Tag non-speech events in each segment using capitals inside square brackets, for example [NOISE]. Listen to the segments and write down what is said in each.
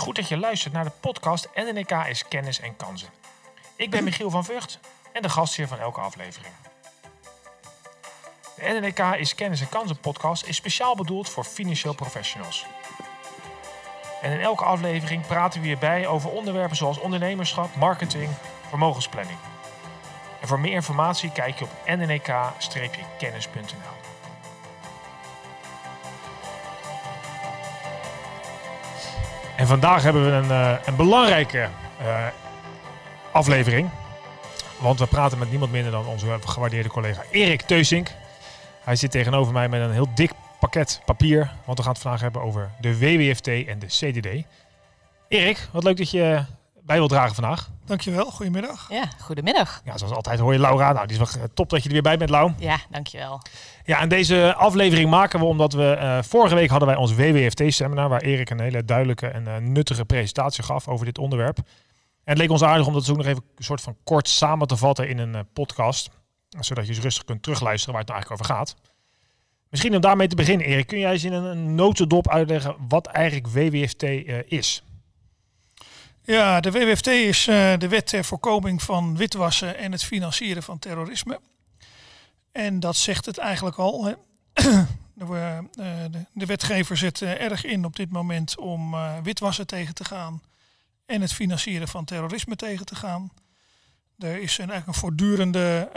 Goed dat je luistert naar de podcast NNK is Kennis en Kansen. Ik ben Michiel van Vught en de gastheer van elke aflevering. De NNK is Kennis en Kansen podcast is speciaal bedoeld voor financieel professionals. En in elke aflevering praten we hierbij over onderwerpen zoals ondernemerschap, marketing, vermogensplanning. En voor meer informatie kijk je op nnk-kennis.nl. vandaag hebben we een, eh, een belangrijke eh, aflevering. Want we praten met niemand minder dan onze gewaardeerde collega Erik Teusink. Hij zit tegenover mij met een heel dik pakket papier. Want we gaan het vandaag hebben over de WWFT en de CDD. Erik, wat leuk dat je bij wilt dragen vandaag. Dankjewel, goedemiddag. Ja, goedemiddag. Ja, zoals altijd hoor je Laura. Nou, die is wel top dat je er weer bij bent, Lau. Ja, dankjewel. Ja, en deze aflevering maken we omdat we uh, vorige week hadden wij ons WWFT-seminar, waar Erik een hele duidelijke en uh, nuttige presentatie gaf over dit onderwerp. En het leek ons aardig om dat ook nog even een soort van kort samen te vatten in een uh, podcast, zodat je eens rustig kunt terugluisteren waar het nou eigenlijk over gaat. Misschien om daarmee te beginnen, Erik, kun jij eens in een notendop uitleggen wat eigenlijk WWFT is? Ja, de WWFT is uh, de wet ter voorkoming van witwassen en het financieren van terrorisme. En dat zegt het eigenlijk al. Hè. [CLEARS THROAT] de, uh, de, de, wetgever zet uh, erg in op dit moment om witwassen tegen te gaan en het financieren van terrorisme tegen te gaan. Er is een, eigenlijk een voortdurende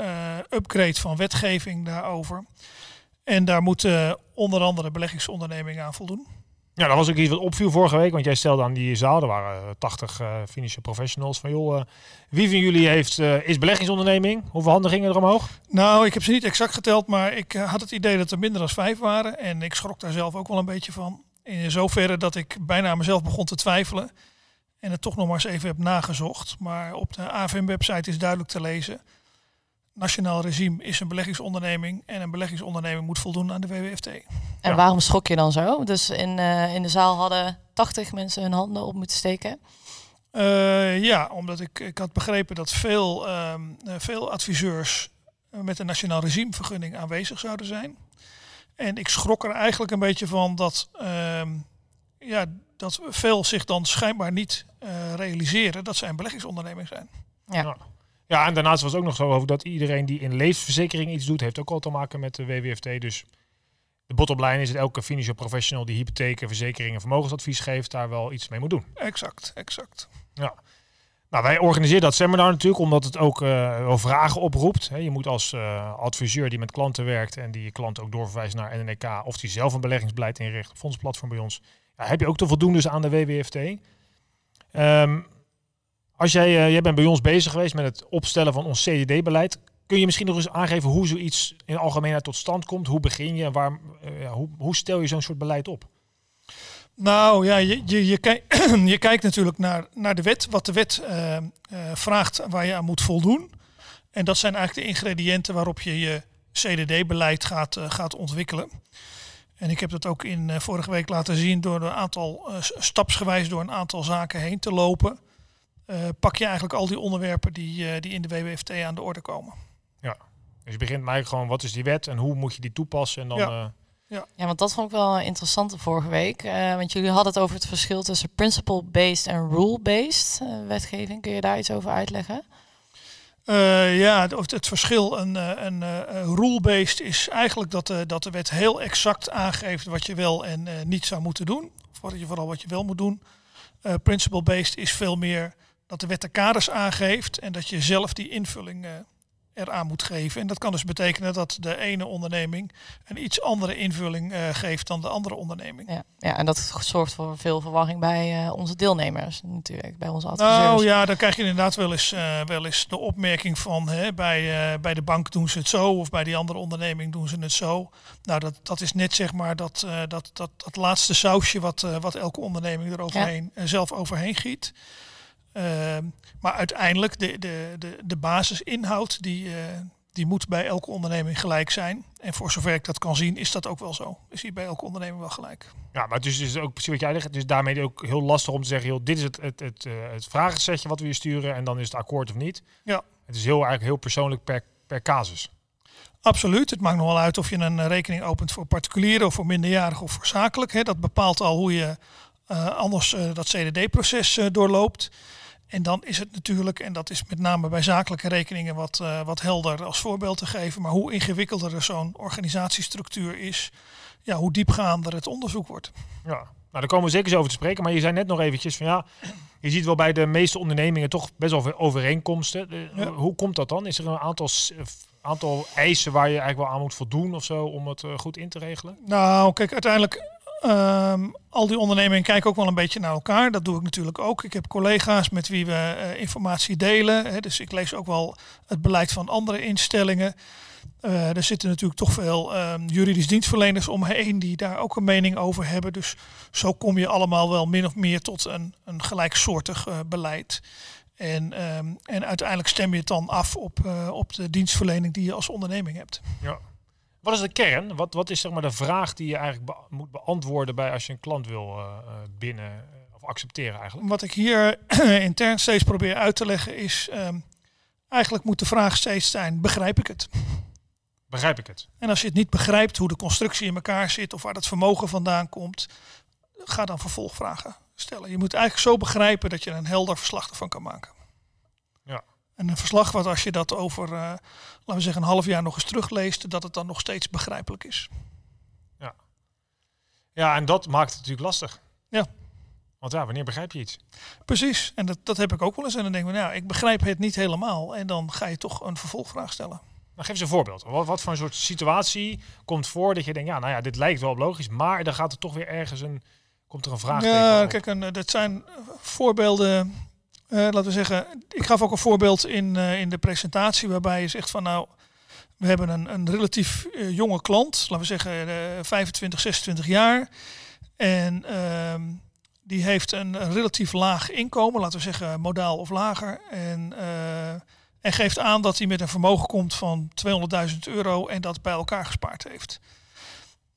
upgrade van wetgeving daarover. En daar moeten onder andere beleggingsondernemingen aan voldoen. Ja, dat was ook iets wat opviel vorige week. Want jij stelde aan die zaal, er waren 80 uh, financial professionals. Van joh, uh, wie van jullie heeft, uh, is beleggingsonderneming? Hoeveel handen gingen er omhoog? Nou, ik heb ze niet exact geteld, maar ik had het idee dat er minder dan vijf waren. En ik schrok daar zelf ook wel een beetje van. In zoverre dat ik bijna mezelf begon te twijfelen. En het toch nog maar eens even heb nagezocht. Maar op de AFM-website is duidelijk te lezen. Nationaal regime is een beleggingsonderneming en een beleggingsonderneming moet voldoen aan de WWFT. En ja. waarom schrok je dan zo? Dus in, uh, in de zaal hadden 80 mensen hun handen op moeten steken? Uh, ja, omdat ik, ik had begrepen dat veel, um, veel adviseurs met een nationaal regimevergunning aanwezig zouden zijn. En ik schrok er eigenlijk een beetje van dat, um, ja, dat veel zich dan schijnbaar niet uh, realiseren dat zij een beleggingsonderneming zijn. Ja. Ja. En daarnaast was het ook nog zo over dat iedereen die in levensverzekering iets doet, heeft ook al te maken met de WWFT. Dus de bottomline is dat elke financial professional die hypotheken, verzekeringen, vermogensadvies geeft, daar wel iets mee moet doen. Exact, exact. Ja. Nou, wij organiseren dat seminar natuurlijk omdat het ook uh, vragen oproept. He, je moet als uh, adviseur die met klanten werkt en die je klanten ook doorverwijst naar NNK of die zelf een beleggingsbeleid inricht, fondsplatform bij ons, ja, heb je ook te voldoen dus aan de WWFT. Um, als jij, uh, jij bent bij ons bezig geweest met het opstellen van ons CDD-beleid. Kun je misschien nog eens aangeven hoe zoiets in algemeenheid tot stand komt? Hoe begin je en waar, uh, hoe, hoe stel je zo'n soort beleid op? Nou ja, je, je, je, kijk, [CLEARS THROAT] je kijkt natuurlijk naar, naar de wet, wat de wet uh, vraagt waar je aan moet voldoen. En dat zijn eigenlijk de ingrediënten waarop je je CDD-beleid gaat, gaat ontwikkelen. En ik heb dat ook in vorige week laten zien door een aantal stapsgewijs door een aantal zaken heen te lopen. Uh, pak je eigenlijk al die onderwerpen die, uh, die in de WWFT aan de orde komen. Ja, dus je begint met eigenlijk gewoon wat is die wet en hoe moet je die toepassen en dan... Ja. Uh... Ja. ja, want dat vond ik wel interessant vorige week. want jullie hadden het over het verschil tussen principle-based en rule-based wetgeving. Kun je daar iets over uitleggen? ja, het, het verschil, een, een, een rule-based is eigenlijk dat de, dat de wet heel exact aangeeft wat je wel en niet zou moeten doen. Of wat je vooral wat je wel moet doen. principle-based is veel meer dat de wet de kaders aangeeft en dat je zelf die invulling uh, eraan moet geven. En dat kan dus betekenen dat de ene onderneming een iets andere invulling uh, geeft dan de andere onderneming. Ja, ja, en dat zorgt voor veel verwarring bij uh, onze deelnemers natuurlijk, bij onze adviseurs. Nou ja, dan krijg je inderdaad wel eens, wel eens de opmerking van hè, bij, bij de bank doen ze het zo of bij die andere onderneming doen ze het zo. Nou, dat, dat is net zeg maar dat, dat, dat, dat laatste sausje wat, wat elke onderneming er overheen, ja. zelf overheen giet. Uh, maar uiteindelijk, de, de, de, de basisinhoud, die, uh, die moet bij elke onderneming gelijk zijn. En voor zover ik dat kan zien, is dat ook wel zo. Is die bij elke onderneming wel gelijk. Ja, maar dus is ook precies wat jij zegt. Het is daarmee ook heel lastig om te zeggen, joh, dit is het, het, het, uh, het vragensetje wat we je sturen en dan is het akkoord of niet. Ja. Het is heel, eigenlijk heel persoonlijk per, per casus. Absoluut. Het maakt nog wel uit of je een rekening opent voor particulieren of voor minderjarigen of voor zakelijk. Hè. Dat bepaalt al hoe je anders dat CDD-proces doorloopt. En dan is het natuurlijk, en dat is met name bij zakelijke rekeningen wat, wat helder als voorbeeld te geven, maar hoe ingewikkelder zo'n organisatiestructuur is, ja, hoe diepgaander het onderzoek wordt. Ja, nou, daar komen we zeker eens over te spreken. Maar je zei net nog eventjes van ja, je ziet wel bij de meeste ondernemingen toch best wel veel overeenkomsten. Hoe komt dat dan? Is er een aantal, aantal eisen waar je eigenlijk wel aan moet voldoen of zo om het eh, goed in te regelen? Nou, kijk, uiteindelijk ehm, al die ondernemingen kijken ook wel een beetje naar elkaar. Dat doe ik natuurlijk ook. Ik heb collega's met wie we eh, informatie delen. Hè, dus ik lees ook wel het beleid van andere instellingen. Uh, er zitten natuurlijk toch veel uh, juridisch dienstverleners omheen die daar ook een mening over hebben. Dus zo kom je allemaal wel min of meer tot een, een gelijksoortig uh, beleid. En, um, en uiteindelijk stem je het dan af op, op de dienstverlening die je als onderneming hebt. Ja. Wat is de kern? Wat, wat is zeg maar de vraag die je eigenlijk be moet beantwoorden bij als je een klant wil binnen of accepteren eigenlijk? Wat ik hier [CLEARS THROAT] intern steeds probeer uit te leggen is, um, eigenlijk moet de vraag steeds zijn, begrijp ik het? Begrijp ik het. En als je het niet begrijpt hoe de constructie in elkaar zit of waar het vermogen vandaan komt, ga dan vervolgvragen stellen. Je moet eigenlijk zo begrijpen dat je een helder verslag ervan kan maken. En een verslag wat als je dat over, uh, laten we zeggen, een half jaar nog eens terugleest, dat het dan nog steeds begrijpelijk is. Ja. Ja, en dat maakt het natuurlijk lastig. Ja. Want ja, wanneer begrijp je iets? Precies, en dat, dat heb ik ook wel eens. En dan denk ik, nou, ik begrijp het niet helemaal. En dan ga je toch een vervolgvraag stellen. Nou, geef eens een voorbeeld. Wat, wat voor een soort situatie komt voor dat je denkt, ja, nou ja, dit lijkt wel logisch, maar dan gaat er toch weer ergens een, komt er een vraag Ja, kijk, en, dat zijn voorbeelden. Uh, laten we zeggen, ik gaf ook een voorbeeld in, uh, in de presentatie waarbij je zegt van nou, we hebben een, een relatief uh, jonge klant, laten we zeggen 25, 26 jaar. En ehm, die heeft een, een, relatief laag inkomen, laten we zeggen modaal of lager. En en geeft aan dat hij met een vermogen komt van 200.000 euro en dat bij elkaar gespaard heeft.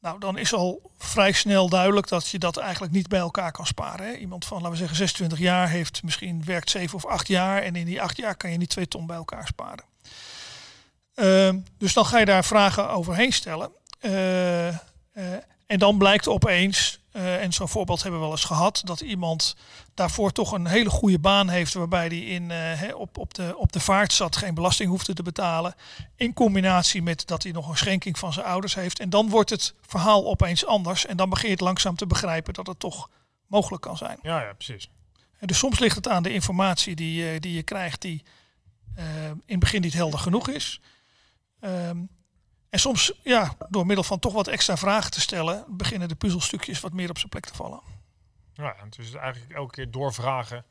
Nou, dan is al vrij snel duidelijk dat je dat eigenlijk niet bij elkaar kan sparen. Hè. Iemand van, laten we zeggen, 26 jaar heeft misschien werkt 7 of 8 jaar. En in die 8 jaar kan je niet 2 ton bij elkaar sparen. Uh, dus dan ga je daar vragen overheen stellen. Uh, en dan blijkt opeens uh, en zo'n voorbeeld hebben we wel eens gehad, dat iemand daarvoor toch een hele goede baan heeft, waarbij hij in, uh, op, op, de, op de vaart zat, geen belasting hoefde te betalen. In combinatie met dat hij nog een schenking van zijn ouders heeft. En dan wordt het verhaal opeens anders. En dan begin je het langzaam te begrijpen dat het toch mogelijk kan zijn. Ja, ja precies. En dus soms ligt het aan de informatie die, uh, die je krijgt, die in het begin niet helder genoeg is. Um, en soms, ja, door middel van toch wat extra vragen te stellen, beginnen de puzzelstukjes wat meer op zijn plek te vallen. Ja, dus eigenlijk elke keer doorvragen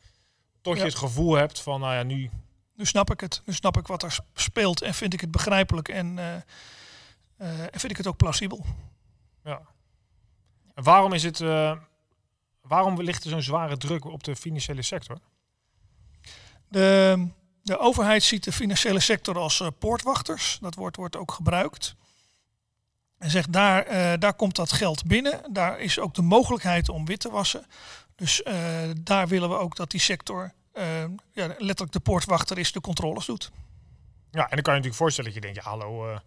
tot je het gevoel hebt van, nou ja, nu... Nu snap ik het. Nu snap ik wat er speelt en vind ik het begrijpelijk en, uh, uh, en vind ik het ook plausibel. Ja. En waarom is het, uh, waarom ligt er zo'n zware druk op de financiële sector? De, de overheid ziet de financiële sector als uh, poortwachters. Dat woord wordt ook gebruikt. En zegt daar, uh, daar komt dat geld binnen. Daar is ook de mogelijkheid om wit te wassen. Dus uh, daar willen we ook dat die sector ja, letterlijk de poortwachter is, de controles doet. Ja, en dan kan je natuurlijk voorstellen dat je denkt, ja hallo,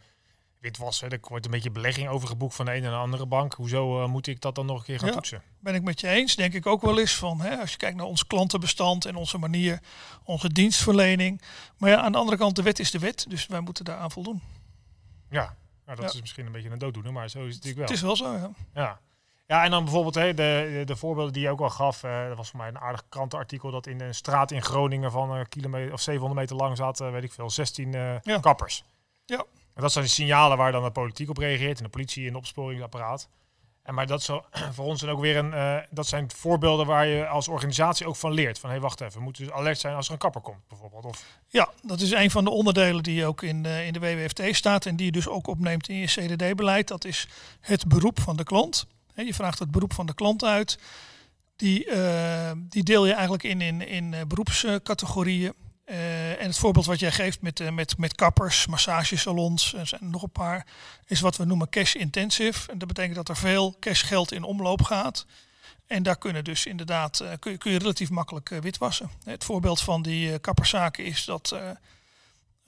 witwassen, er wordt een beetje belegging overgeboekt van de een en de andere bank. Hoezo uh, moet ik dat dan nog een keer gaan ja, toetsen? Ben ik met je eens, denk ik ook wel eens van, hè, als je kijkt naar ons klantenbestand en onze manier, onze dienstverlening. Maar ja, aan de andere kant, de wet is de wet, dus wij moeten daaraan voldoen. Ja, nou, dat ja. is misschien een beetje een dooddoener, maar zo is het natuurlijk wel. Het is wel zo, ja. Ja, ja en dan bijvoorbeeld hè, de, de voorbeelden die je ook al gaf. Uh, dat was voor mij een aardig krantenartikel dat in een straat in Groningen van een kilometer of 700 meter lang zat, weet ik veel, 16 uh, ja. kappers. Ja. Dat zijn signalen waar dan de politiek op reageert en de politie en het opsporingsapparaat. En maar dat zo [CLEARS THROAT] voor ons dan ook weer een, uh, dat zijn voorbeelden waar je als organisatie ook van leert. Van hé, hey, wacht even, we moeten dus alert zijn als er een kapper komt, bijvoorbeeld. Of... Ja, dat is een van de onderdelen die ook in de, in de WWFT staat en die je dus ook opneemt in je CDD-beleid. Dat is het beroep van de klant. Je vraagt het beroep van de klant uit. Die, uh, die deel je eigenlijk in, in, in uh, beroepscategorieën. Uh, en het voorbeeld wat jij geeft met, uh, met, met kappers, massagesalons, er zijn nog een paar, is wat we noemen cash intensive. En dat betekent dat er veel cashgeld in omloop gaat. En daar kunnen dus inderdaad, uh, kun, je, kun je relatief makkelijk witwassen. Het voorbeeld van die kapperszaken is dat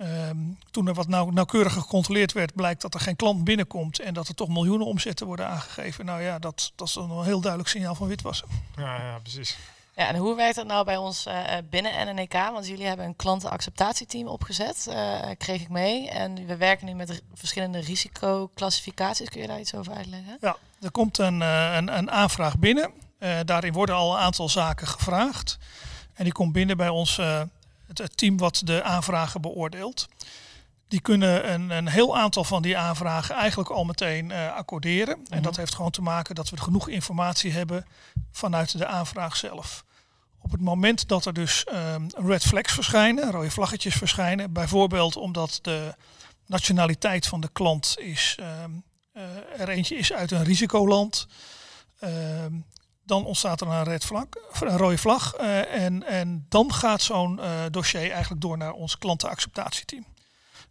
Ehm, toen er wat nauw, nauwkeuriger gecontroleerd werd, blijkt dat er geen klant binnenkomt en dat er toch miljoenen omzetten worden aangegeven. Nou ja, dat, dat is een heel duidelijk signaal van witwassen. Ja precies. Ja, en hoe werkt dat nou bij ons uh, binnen NNEK? Want jullie hebben een klantenacceptatieteam opgezet, uh, kreeg ik mee. En we werken nu met verschillende risicoclassificaties. Kun je daar iets over uitleggen? Ja, er komt een, een, een aanvraag binnen. daarin worden al een aantal zaken gevraagd. En die komt binnen bij ons het, team wat de aanvragen beoordeelt. Die kunnen een, een heel aantal van die aanvragen eigenlijk al meteen accorderen. En mhm. dat heeft gewoon te maken dat we genoeg informatie hebben vanuit de aanvraag zelf. Op het moment dat er dus um, red flags verschijnen, rode vlaggetjes verschijnen, bijvoorbeeld omdat de nationaliteit van de klant is, um, uh, er eentje is uit een risicoland, um, dan ontstaat er een, red een rode vlag. Uh, en, en dan gaat zo'n uh, dossier eigenlijk door naar ons klantenacceptatieteam.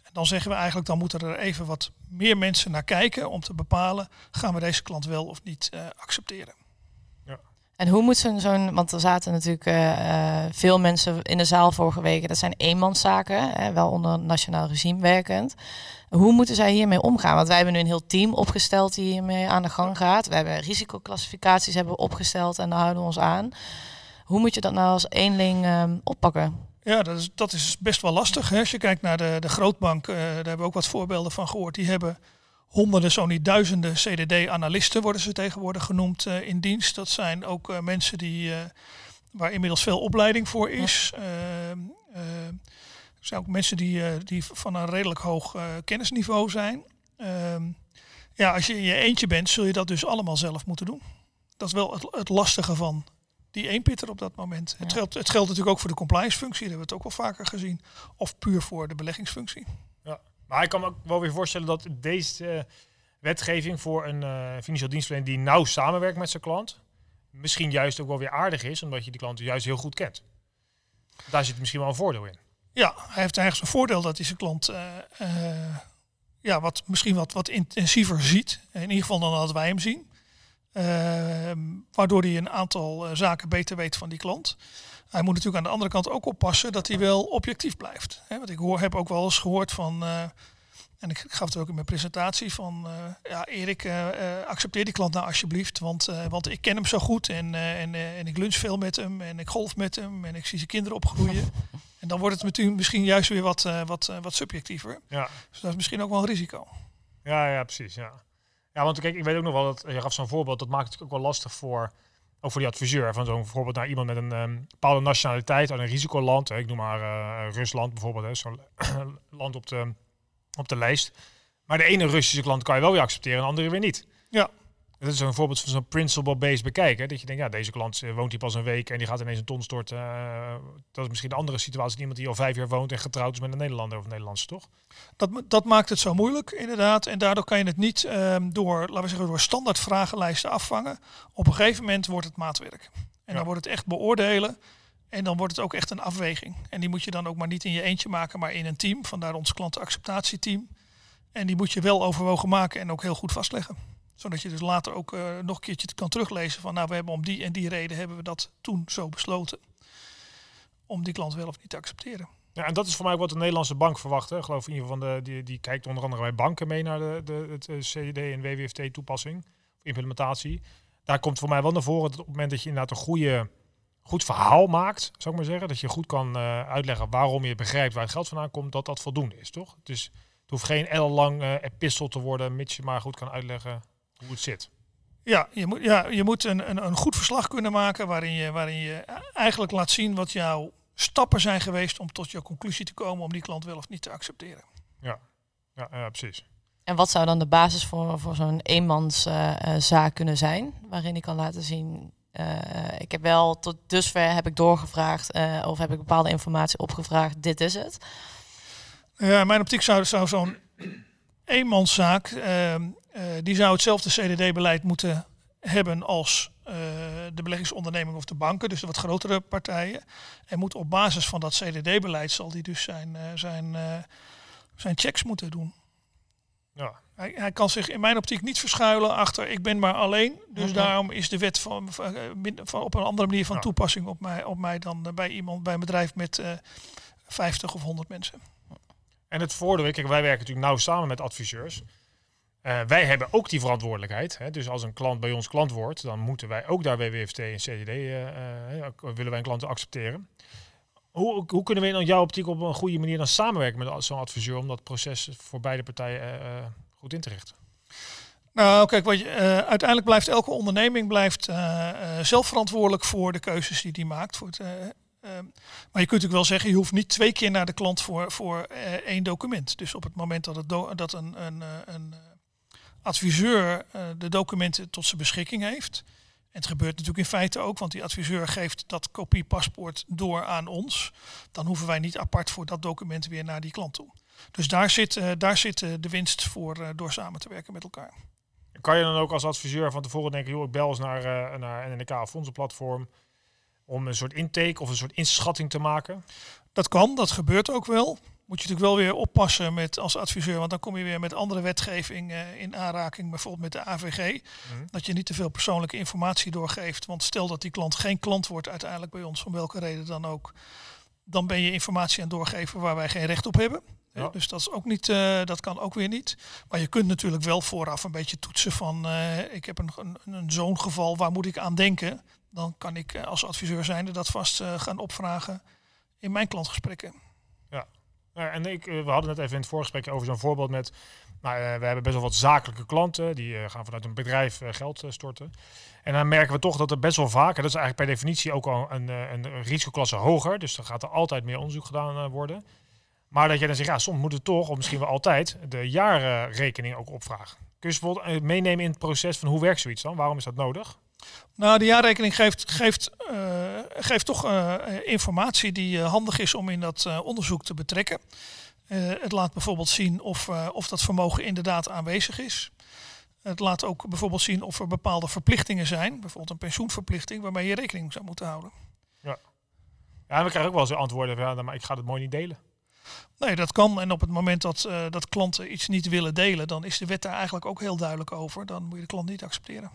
En dan zeggen we eigenlijk, dan moeten er even wat meer mensen naar kijken om te bepalen, gaan we deze klant wel of niet accepteren. En hoe moet zo'n, zo'n want er zaten natuurlijk uh, veel mensen in de zaal vorige week. Dat zijn eenmanszaken, hè, wel onder nationaal regime werkend. Hoe moeten zij hiermee omgaan? Want wij hebben nu een heel team opgesteld die hiermee aan de gang gaat. We hebben risicoclassificaties hebben opgesteld en daar houden we ons aan. Hoe moet je dat nou als eenling uh, oppakken? Ja, dat is, dat is best wel lastig. Hè. Als je kijkt naar de, de grootbank, uh, daar hebben we ook wat voorbeelden van gehoord. Die hebben honderden, zo niet duizenden CDD-analisten worden ze tegenwoordig genoemd uh, in dienst. Dat zijn ook uh, mensen die, uh, waar inmiddels veel opleiding voor is. Er zijn ook mensen die, die van een redelijk hoog kennisniveau zijn. Ehm, ja, als je in je eentje bent, zul je dat dus allemaal zelf moeten doen. Dat is wel het, het lastige van die eenpitter op dat moment. Ja. Het, geldt, het geldt natuurlijk ook voor de compliance-functie, dat hebben we het ook wel vaker gezien. Of puur voor de beleggingsfunctie. Maar ik kan me ook wel weer voorstellen dat deze uh, wetgeving voor een uh, financieel dienstverlener die nauw samenwerkt met zijn klant, misschien juist ook wel weer aardig is, omdat je die klant juist heel goed kent. Daar zit misschien wel een voordeel in. Ja, hij heeft eigenlijk zijn voordeel dat hij zijn klant uh, ja, wat, misschien wat, wat intensiever ziet. In ieder geval dan dat wij hem zien. Ehm, waardoor hij een aantal zaken beter weet van die klant. Hij moet natuurlijk aan de andere kant ook oppassen dat hij wel objectief blijft. Hè, want ik hoor, heb ook wel eens gehoord van, uh, en ik gaf het ook in mijn presentatie, van uh, ja Erik, uh, accepteer die klant nou alsjeblieft, want, want ik ken hem zo goed en, en, en ik lunch veel met hem en ik golf met hem en ik zie zijn kinderen opgroeien. [LAUGHS] En dan wordt het natuurlijk misschien juist weer wat, wat, wat subjectiever. Ja. Dus dat is misschien ook wel een risico. Ja, ja, precies. Ja, ja want kijk, ik weet ook nog wel dat, je gaf zo'n voorbeeld, dat maakt het ook wel lastig voor ook voor die adviseur. Van zo'n bijvoorbeeld naar iemand met een um, bepaalde nationaliteit uit een risicoland. Hè, ik noem maar uh, Rusland bijvoorbeeld, zo'n [CLEARS THROAT] land op de, op de lijst. Maar de ene Russische klant kan je wel weer accepteren en de andere weer niet. Ja. Dat is een voorbeeld van zo'n principle-based bekijken. Dat je denkt, ja, deze klant eh, woont hier pas een week en die gaat ineens een ton storten. Uh, dat is misschien een andere situatie. Iemand die al vijf jaar woont en getrouwd is met een Nederlander of Nederlandse, toch? Dat, dat maakt het zo moeilijk, inderdaad. En daardoor kan je het niet um, door, laten we zeggen, door standaard vragenlijsten afvangen. Op een gegeven moment wordt het maatwerk. En ja. dan wordt het echt beoordelen. En dan wordt het ook echt een afweging. En die moet je dan ook maar niet in je eentje maken, maar in een team. Vandaar ons klantenacceptatieteam. En die moet je wel overwogen maken en ook heel goed vastleggen zodat je dus later ook uh, nog een keertje kan teruglezen van nou we hebben om die en die reden hebben we dat toen zo besloten. Om die klant wel of niet te accepteren. Ja, en dat is voor mij wat de Nederlandse bank verwacht. Hè. geloof in ieder geval, de, die, die kijkt onder andere bij banken mee naar de, de, het eh, CDD en WWFT toepassing, implementatie. Daar komt voor mij wel naar voren dat op het moment dat je inderdaad een goede, goed verhaal maakt, zou ik maar zeggen, dat je goed kan uh, uitleggen waarom je begrijpt waar het geld vandaan komt, dat dat voldoende is, toch? Dus het hoeft geen ellenlang uh, epistel te worden, mits je maar goed kan uitleggen hoe het zit. Ja, je moet, ja, je moet een, een, een goed verslag kunnen maken waarin je, waarin je eigenlijk laat zien wat jouw stappen zijn geweest om tot je conclusie te komen om die klant wel of niet te accepteren. Ja, ja, ja precies. En wat zou dan de basis voor, voor zo'n eenmanszaak uh, uh, kunnen zijn, waarin ik kan laten zien, uh, ik heb wel tot dusver heb ik doorgevraagd of heb ik bepaalde informatie opgevraagd, dit is het. Ja, in mijn optiek zou, zou zo'n eenmanszaak ehm, uh, die zou hetzelfde CDD-beleid moeten hebben als uh, de beleggingsonderneming of de banken, dus de wat grotere partijen. En moet op basis van dat CDD-beleid zal die dus zijn, uh, zijn, zijn checks moeten doen. Ja. Hij, hij, kan zich in mijn optiek niet verschuilen achter ik ben maar alleen. Dus -hmm. daarom is de wet van, van, van, op een andere manier van ja. toepassing op mij, op mij dan bij iemand bij een bedrijf met 50 of 100 mensen. En het voordeel, kijk, wij werken natuurlijk nauw samen met adviseurs. Uh, wij hebben ook die verantwoordelijkheid. Hè? Dus als een klant bij ons klant wordt, dan moeten wij ook daar WWFT en CDD uh, uh, willen wij een klant accepteren. Hoe, hoe kunnen we in jouw optiek op een goede manier dan samenwerken met zo'n adviseur om dat proces voor beide partijen goed in te richten? Nou, kijk, wat uiteindelijk blijft elke onderneming blijft zelf verantwoordelijk voor de keuzes die die maakt. Voor het, maar je kunt natuurlijk wel zeggen, je hoeft niet twee keer naar de klant voor, voor één document. Dus op het moment dat, het dat een, een, een adviseur uh, de documenten tot zijn beschikking heeft. En het gebeurt natuurlijk in feite ook, want die adviseur geeft dat kopiepaspoort door aan ons. Dan hoeven wij niet apart voor dat document weer naar die klant toe. Dus daar zit, uh, daar zit uh, de winst voor door samen te werken met elkaar. Kan je dan ook als adviseur van tevoren denken, joh, ik bel eens naar, naar NNK of onze platform om een soort intake of een soort inschatting te maken? Dat kan, dat gebeurt ook wel moet je natuurlijk wel weer oppassen met als adviseur, want dan kom je weer met andere wetgeving uh, in aanraking, bijvoorbeeld met de AVG. Mm. Dat je niet te veel persoonlijke informatie doorgeeft. Want stel dat die klant geen klant wordt uiteindelijk bij ons, om welke reden dan ook, dan ben je informatie aan doorgeven waar wij geen recht op hebben. Ja. Dus dat, is ook niet, uh, dat kan ook weer niet. Maar je kunt natuurlijk wel vooraf een beetje toetsen van uh, ik heb een, een, een zo'n geval, waar moet ik aan denken? Dan kan ik als adviseur zijnde dat vast gaan opvragen in mijn klantgesprekken. Uh, en ik, eh, we hadden net even in het voorgesprek over zo'n voorbeeld met. Nou, uh, we hebben best wel wat zakelijke klanten. Die gaan vanuit een bedrijf geld storten. En dan merken we toch dat er best wel vaak, en dat is eigenlijk per definitie ook al een, een risicoklasse hoger. Dus dan gaat er altijd meer onderzoek gedaan worden. Maar dat je dan zegt, ja, soms moet het toch, of misschien wel altijd, de jaarrekening ook opvragen. Kun je bijvoorbeeld meenemen in het proces van hoe werkt zoiets dan? Waarom is dat nodig? Nou, de jaarrekening geeft, geeft, uh, geeft toch uh, informatie die uh, handig is om in dat onderzoek te betrekken. het laat bijvoorbeeld zien of, of dat vermogen inderdaad aanwezig is. Het laat ook bijvoorbeeld zien of er bepaalde verplichtingen zijn, bijvoorbeeld een pensioenverplichting, waarmee je rekening zou moeten houden. Ja, ja we krijgen ook wel eens antwoorden van, ja, maar ik ga het mooi niet delen. Nee, dat kan. En op het moment dat, dat klanten iets niet willen delen, dan is de wet daar eigenlijk ook heel duidelijk over. Dan moet je de klant niet accepteren.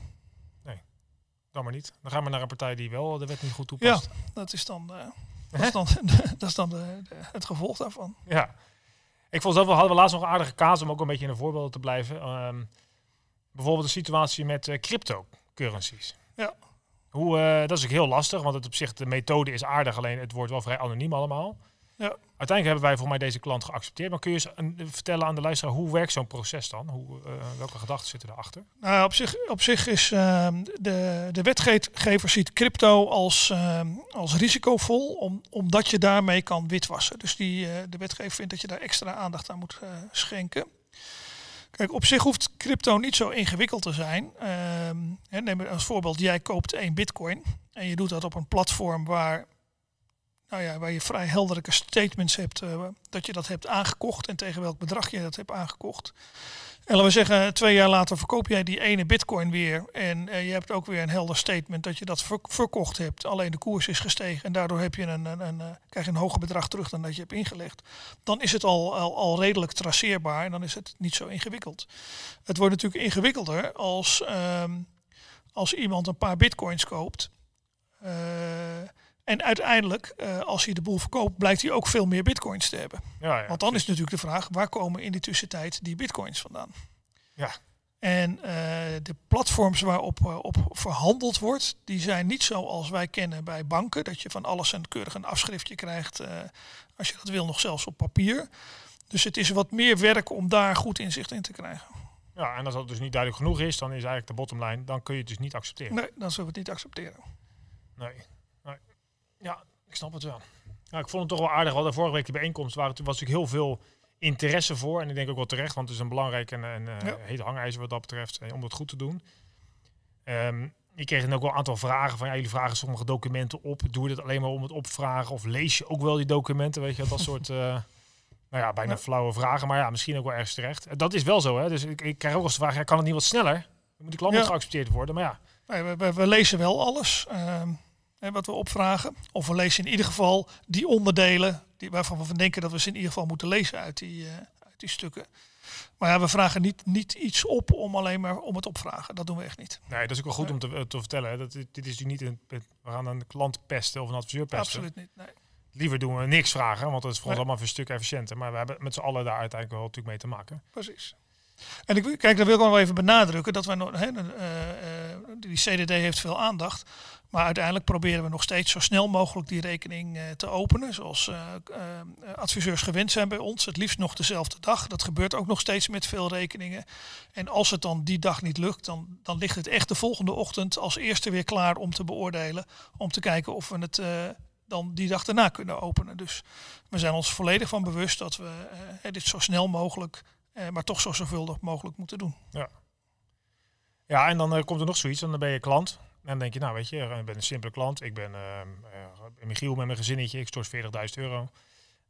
Dan maar niet. Dan gaan we naar een partij die wel de wet niet goed toepast. Ja, dat is dan, uh, dat is dan, [LAUGHS] dat is dan de, de, het gevolg daarvan. Ja. Ik vond zelf wel, hadden we laatst nog een aardige kaas om ook een beetje in een voorbeeld te blijven. Um, bijvoorbeeld de situatie met uh, cryptocurrencies. Ja. Hoe, uh, dat is ook heel lastig, want het op zich, de methode is aardig, alleen het wordt wel vrij anoniem allemaal. Ja. Uiteindelijk hebben wij voor mij deze klant geaccepteerd. Maar kun je eens vertellen aan de luisteraar, hoe werkt zo'n proces dan? Hoe, uh, welke gedachten zitten erachter? Nou, op zich, op zich is uh, de, de wetgever ziet crypto als, uh, als risicovol, om, omdat je daarmee kan witwassen. Dus die, uh, de wetgever vindt dat je daar extra aandacht aan moet schenken. Kijk, op zich hoeft crypto niet zo ingewikkeld te zijn. Ehm, neem als voorbeeld, jij koopt één bitcoin en je doet dat op een platform waar nou waar je vrij heldere statements hebt uh, dat je dat hebt aangekocht en tegen welk bedrag je dat hebt aangekocht. En laten we zeggen, twee jaar later verkoop jij die ene bitcoin weer en uh, je hebt ook weer een helder statement dat je dat ver verkocht hebt. Alleen de koers is gestegen en daardoor heb je een, een, een, uh, krijg je een hoger bedrag terug dan dat je hebt ingelegd. Dan is het al, al, al redelijk traceerbaar en dan is het niet zo ingewikkeld. Het wordt natuurlijk ingewikkelder als, um, als iemand een paar bitcoins koopt. En uiteindelijk, uh, als hij de boel verkoopt, blijkt hij ook veel meer bitcoins te hebben. Ja, ja, Want dan is natuurlijk de vraag, waar komen in die tussentijd die bitcoins vandaan? Ja. En uh, de platforms waarop uh, op verhandeld wordt, die zijn niet zoals wij kennen bij banken. Dat je van alles een keurig een afschriftje krijgt, als je dat wil, nog zelfs op papier. Dus het is wat meer werk om daar goed inzicht in te krijgen. Ja, en als dat dus niet duidelijk genoeg is, dan is eigenlijk de bottomline, dan kun je het dus niet accepteren. Nee, dan zullen we het niet accepteren. Nee. Ja, ik snap het wel. Nou, ik vond het toch wel aardig. We hadden vorige week de bijeenkomst. Waar het was natuurlijk heel veel interesse voor. En ik denk ook wel terecht, want het is een belangrijk en, en uh, ja. heet hangijzer wat dat betreft. Eh, om dat goed te doen. Um, ik kreeg dan ook wel een aantal vragen van ja, jullie vragen sommige documenten op. Doe je dat alleen maar om het opvragen? Of lees je ook wel die documenten? Weet je, dat [LAUGHS] soort uh, nou ja, bijna ja. flauwe vragen. Maar ja, misschien ook wel ergens terecht. Dat is wel zo, hè? Dus ik, ik krijg ook eens de vraag: ja, kan het niet wat sneller? Dan moet die klant ja. geaccepteerd worden. Maar ja. Nee, we, we, we, lezen wel alles. Um, wat we opvragen. Of we lezen in ieder geval die onderdelen die, waarvan we denken dat we ze in ieder geval moeten lezen uit die, uh, uit die stukken. Maar ja, we vragen niet, niet iets op om alleen maar om het opvragen. Dat doen we echt niet. Nee, dat is ook wel goed om te, te vertellen. Hè. Dat, dit is natuurlijk niet een, we gaan een klant pesten of een adviseur pesten. Absoluut niet. Nee. liever doen we niks vragen, want dat is voor ons allemaal een stuk efficiënter. Maar we hebben met z'n allen daar uiteindelijk wel natuurlijk mee te maken. Precies. En ik, kijk, dan wil ik nog wel even benadrukken dat wij eh, eh, die CDD heeft veel aandacht. Maar uiteindelijk proberen we nog steeds zo snel mogelijk die rekening eh, te openen. Zoals adviseurs gewend zijn bij ons. Het liefst nog dezelfde dag. Dat gebeurt ook nog steeds met veel rekeningen. En als het dan die dag niet lukt, dan, dan ligt het echt de volgende ochtend als eerste weer klaar om te beoordelen. Om te kijken of we het dan die dag daarna kunnen openen. Dus we zijn ons volledig van bewust dat we dit zo snel mogelijk maar toch zo zorgvuldig mogelijk moeten doen. Ja, en dan eh, komt er nog zoiets, en dan ben je klant. En dan denk je, nou weet je, ik ben een simpele klant. Ik ben eh, eh, Michiel met mijn gezinnetje, ik stort 40.000 euro.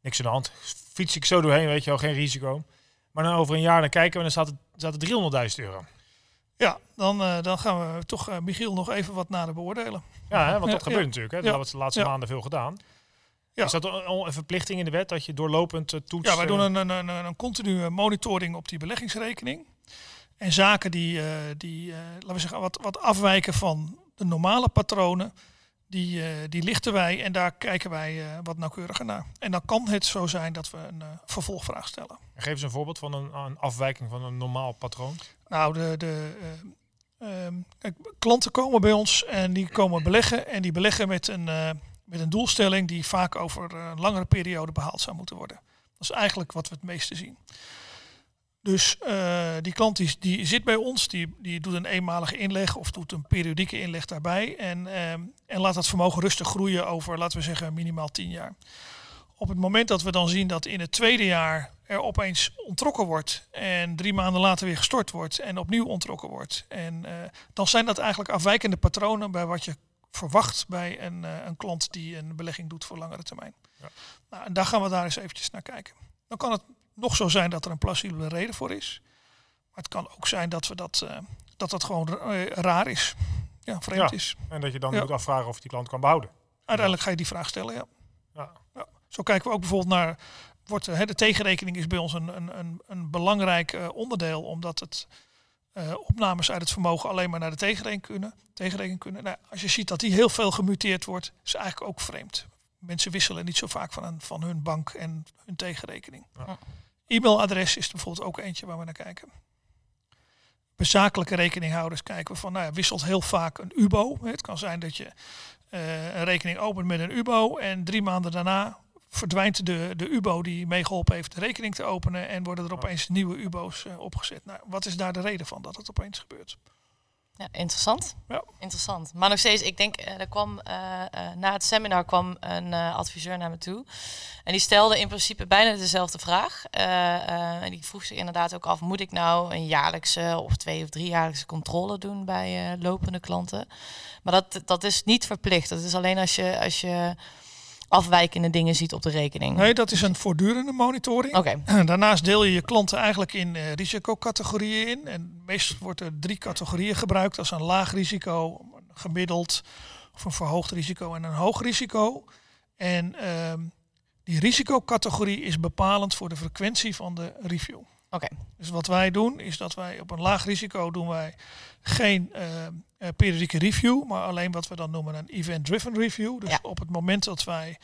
Niks aan de hand. Fiets ik zo doorheen, weet je wel, geen risico. Maar dan over een jaar dan kijken we en dan staat het, staat het 300.000 euro. Ja, dan, eh, dan gaan we toch eh, Michiel nog even wat nader beoordelen. Ja, hè, want dat Ja, gebeurt ja. natuurlijk. Hè. Ja. Dat hebben we de laatste Ja. maanden veel gedaan. Ja. Is dat een, verplichting in de wet dat je doorlopend uh, toetst? Ja, wij doen eh, een, een, een, een continue monitoring op die beleggingsrekening. En zaken die, eh, die eh, laten we zeggen, wat, wat afwijken van de normale patronen, die, eh, die lichten wij en daar kijken wij eh, wat nauwkeuriger naar. En dan kan het zo zijn dat we een eh, vervolgvraag stellen. Geef eens een voorbeeld van een, een afwijking van een normaal patroon. Nou, de, de, eh, ehm, klanten komen bij ons en die komen beleggen. En die beleggen met een, eh, met een doelstelling die vaak over eh, een langere periode behaald zou moeten worden. Dat is eigenlijk wat we het meeste zien. Dus eh, die klant die, die zit bij ons, die, die doet een eenmalige inleg of doet een periodieke inleg daarbij. En, ehm, en laat dat vermogen rustig groeien over, laten we zeggen, minimaal 10 jaar. Op het moment dat we dan zien dat in het tweede jaar er opeens ontrokken wordt en drie maanden later weer gestort wordt en opnieuw ontrokken wordt. En eh, dan zijn dat eigenlijk afwijkende patronen bij wat je verwacht bij een, eh, een klant die een belegging doet voor langere termijn. Ja. Nou, en daar gaan we daar eens eventjes naar kijken. Dan kan het nog zo zijn dat er een plausibele reden voor is. Maar het kan ook zijn dat we dat, eh, dat, dat gewoon eh, raar is. Ja, vreemd Ja. is. En dat je dan Ja. moet afvragen of je die klant kan behouden. Uiteindelijk ga je die vraag stellen, ja. Ja. Zo kijken we ook bijvoorbeeld naar. Wordt, hè, de tegenrekening is bij ons een, een, een, een belangrijk onderdeel, omdat het eh, opnames uit het vermogen alleen maar naar de tegenrekening kunnen. Tegenrekening kunnen. Nou, als je ziet dat die heel veel gemuteerd wordt, is eigenlijk ook vreemd. Mensen wisselen niet zo vaak van, een, van hun bank en hun tegenrekening. Ja. E-mailadres is er bijvoorbeeld ook eentje waar we naar kijken. Bij zakelijke rekeninghouders kijken we van, nou ja, wisselt heel vaak een UBO. Het kan zijn dat je eh, een rekening opent met een UBO en drie maanden daarna verdwijnt de, de UBO die meegeholpen heeft de rekening te openen en worden er opeens nieuwe UBO's eh, opgezet. Nou, wat is daar de reden van dat het opeens gebeurt? Ja, interessant. Ja. Interessant. Maar nog steeds, ik denk, eh, er kwam eh, eh, na het seminar kwam een eh, adviseur naar me toe. En die stelde in principe bijna dezelfde vraag. Eh, eh, en die vroeg zich inderdaad ook af, moet ik nou een jaarlijkse of twee of driejaarlijkse controle doen bij eh, lopende klanten? Maar dat, dat is niet verplicht. Dat is alleen als je, als je afwijkende dingen ziet op de rekening. Nee, dat is een voortdurende monitoring. Oké, Daarnaast deel je je klanten eigenlijk in eh, risicocategorieën in. En meestal wordt er drie categorieën gebruikt. Dat is een laag risico, een gemiddeld of een verhoogd risico en een hoog risico. En ehm, die risicocategorie is bepalend voor de frequentie van de review. oké. Dus wat wij doen is dat wij op een laag risico doen wij geen eh, eh, periodieke review, maar alleen wat we dan noemen een event-driven review. Dus Ja. op het moment dat wij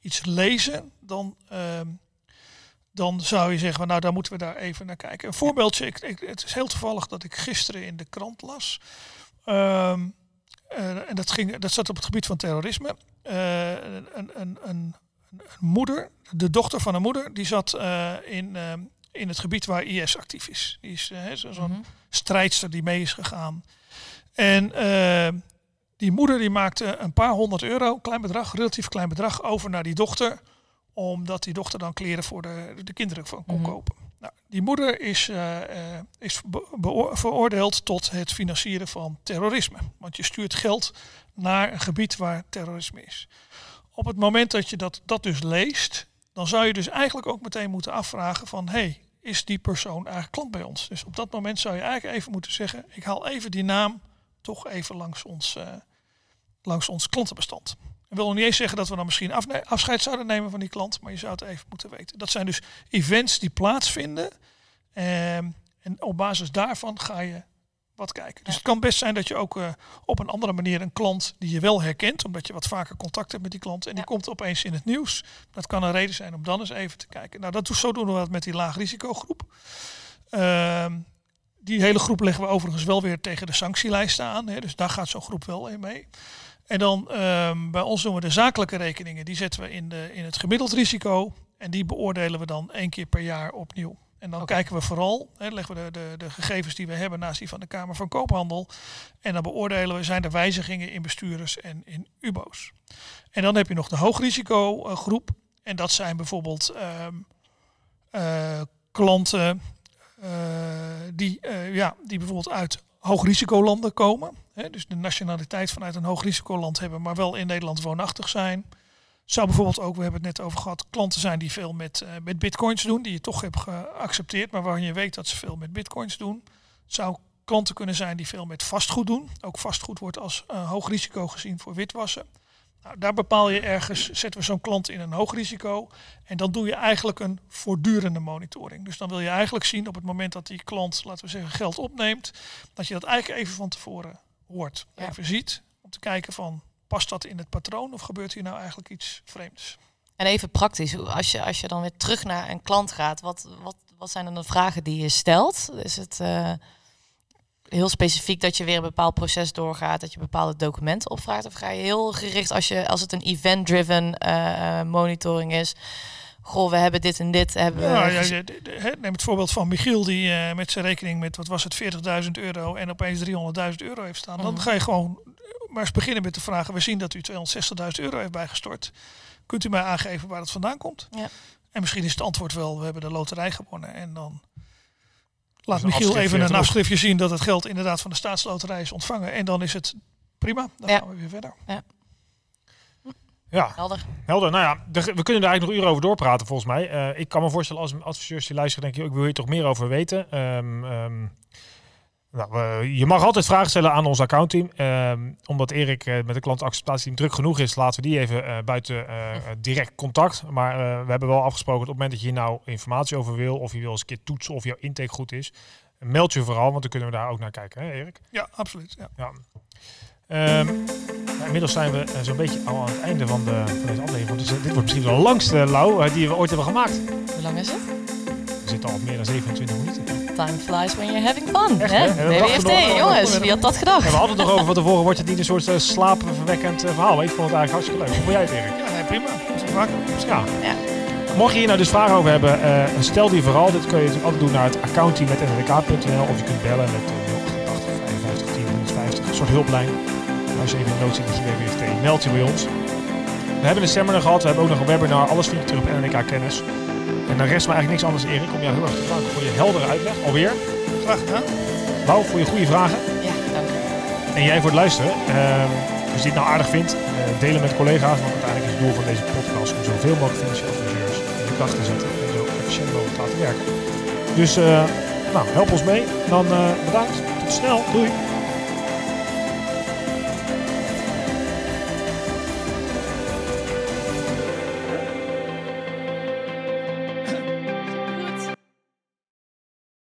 iets lezen, dan, ehm, dan zou je zeggen, nou dan moeten we daar even naar kijken. Een voorbeeldje, ik, ik- het is heel toevallig dat ik gisteren in de krant las. Ehm, eh, en dat, ging, dat zat op het gebied van terrorisme. Eh, een, een, een, een, moeder, de dochter van een moeder, die zat eh, in, ehm, in het gebied waar IS actief is. Die is eh, zo- zo'n Mhm. strijdster die mee is gegaan. En eh, die moeder die maakte een paar honderd euro, klein bedrag, relatief klein bedrag, over naar die dochter. Omdat die dochter dan kleren voor de, de kinderen van kon Mhm. kopen. Nou, die moeder is, eh, is veroordeeld tot het financieren van terrorisme. Want je stuurt geld naar een gebied waar terrorisme is. Op het moment dat je dat, dat dus leest, dan zou je dus eigenlijk ook meteen moeten afvragen van... hey, is die persoon eigenlijk klant bij ons? Dus op dat moment zou je eigenlijk even moeten zeggen... ik haal even die naam toch even langs ons, eh, langs ons klantenbestand. Ik wil nog niet eens zeggen dat we dan misschien afne- afscheid zouden nemen van die klant... maar je zou het even moeten weten. Dat zijn dus events die plaatsvinden... ehm, en op basis daarvan ga je wat kijken. Dus het kan best zijn dat je ook uh, op een andere manier een klant die je wel herkent, omdat je wat vaker contact hebt met die klant en die komt opeens in het nieuws. Dat kan een reden zijn om dan eens even te kijken. Nou, dat zo doen we dat met die laagrisicogroep. Uh, die hele groep leggen we overigens wel weer tegen de sanctielijsten aan. Hè, dus daar gaat zo'n groep wel in mee. En dan uh, bij ons doen we de zakelijke rekeningen. Die zetten we in, de, in het gemiddeld risico. En die beoordelen we dan één keer per jaar opnieuw. En dan kijken we vooral, hè, leggen we de, de, de, gegevens die we hebben naast die van de Kamer van Koophandel. En dan beoordelen we, zijn er wijzigingen in bestuurders en in UBO's. En dan heb je nog de hoogrisicogroep. En dat zijn bijvoorbeeld uh, klanten uh, die, uh, ja, die bijvoorbeeld uit hoogrisicolanden komen. Hè, dus de nationaliteit vanuit een hoogrisicoland hebben, maar wel in Nederland woonachtig zijn. Zou bijvoorbeeld ook, we hebben het net over gehad, klanten zijn die veel met, uh, met bitcoins doen, die je toch hebt geaccepteerd, maar waarvan je weet dat ze veel met bitcoins doen. Zou klanten kunnen zijn die veel met vastgoed doen. Ook vastgoed wordt als uh, hoog risico gezien voor witwassen. Nou, daar bepaal je ergens, zetten we zo'n klant in een hoog risico. En dan doe je eigenlijk een voortdurende monitoring. Dus dan wil je eigenlijk zien op het moment dat die klant, laten we zeggen, geld opneemt, dat je dat eigenlijk even van tevoren hoort. Ja. Even ziet. Om te kijken van, past dat in het patroon of gebeurt hier nou eigenlijk iets vreemds? En even praktisch, als je, als je dan weer terug naar een klant gaat, wat, wat, wat zijn dan de vragen die je stelt? Is het uh, heel specifiek dat je weer een bepaald proces doorgaat, dat je bepaalde documenten opvraagt? Of ga je heel gericht als, je, als het een event-driven uh, monitoring is? Goh, we hebben dit en dit. Hebben ja, ja, ja, neem het voorbeeld van Michiel, die uh, met zijn rekening met, wat was het, 40.000 euro en opeens 300.000 euro heeft staan. Dan ga je gewoon maar eens beginnen met de vragen. We zien dat u 260.000 euro heeft bijgestort. Kunt u mij aangeven waar het vandaan komt? Ja. En misschien is het antwoord wel, we hebben de loterij gewonnen. En dan laat dus Michiel even een afschriftje zien dat het geld inderdaad van de staatsloterij is ontvangen. En dan is het prima. Dan ja. gaan we weer verder. Ja. Ja, helder. Helder. Nou ja, de, we kunnen er eigenlijk nog uren over doorpraten volgens mij. Uh, ik kan me voorstellen als adviseurs die luisteren, denk je, ik wil hier toch meer over weten. Um, um, nou, je mag altijd vragen stellen aan ons accountteam. Uh, omdat Erik uh, met de klantacceptatieteam druk genoeg is, laten we die even uh, buiten [LAUGHS] direct contact. Maar we hebben wel afgesproken, op het moment dat je hier nou informatie over wil, of je wil eens een keer toetsen of jouw intake goed is, meld je vooral, want dan kunnen we daar ook naar kijken, hè Erik? Ja, absoluut. Ja. ja. Um, ja, inmiddels zijn we zo'n beetje al aan het einde van, de, van deze aflevering. Want dit wordt misschien wel de langste, Lau, die we ooit hebben gemaakt. Hoe lang is het? Zitten al op meer dan 27 minuten. Time flies when you're having fun. Echt, hè? WWFT, jongens, wie had dat gedacht? we hadden het nog over van tevoren, wordt het niet een soort uh, slaapverwekkend uh, verhaal. Maar ik vond het eigenlijk hartstikke leuk. Hoe vond jij het, Erik? Ja, nee, prima. Dat is makkelijk. Ja. ja. Mocht je hier nou dus vragen over hebben, uh, stel die vooral. Dit kun je natuurlijk altijd doen naar het accountteam met nrk.nl of je kunt bellen met 088 55 10 150, een soort hulplijn. Als je even een nood ziet met je WWFT, meld je bij ons. We hebben een seminar gehad, we hebben ook nog een webinar. Alles vind je terug op NNK Kennis. En dan rest me eigenlijk niks anders, Erik, om jou heel erg te danken voor je heldere uitleg. Alweer. Graag gedaan. Wauw, voor je goede vragen. Ja, dank En jij voor het luisteren. Uh, als je dit nou aardig vindt, uh, delen met collega's. Want uiteindelijk is het doel van deze podcast om zoveel mogelijk financiële adviseurs in de kracht te zetten. En zo efficiënt mogelijk te laten werken. Dus uh, nou, help ons mee. Dan bedankt. Tot snel. Doei.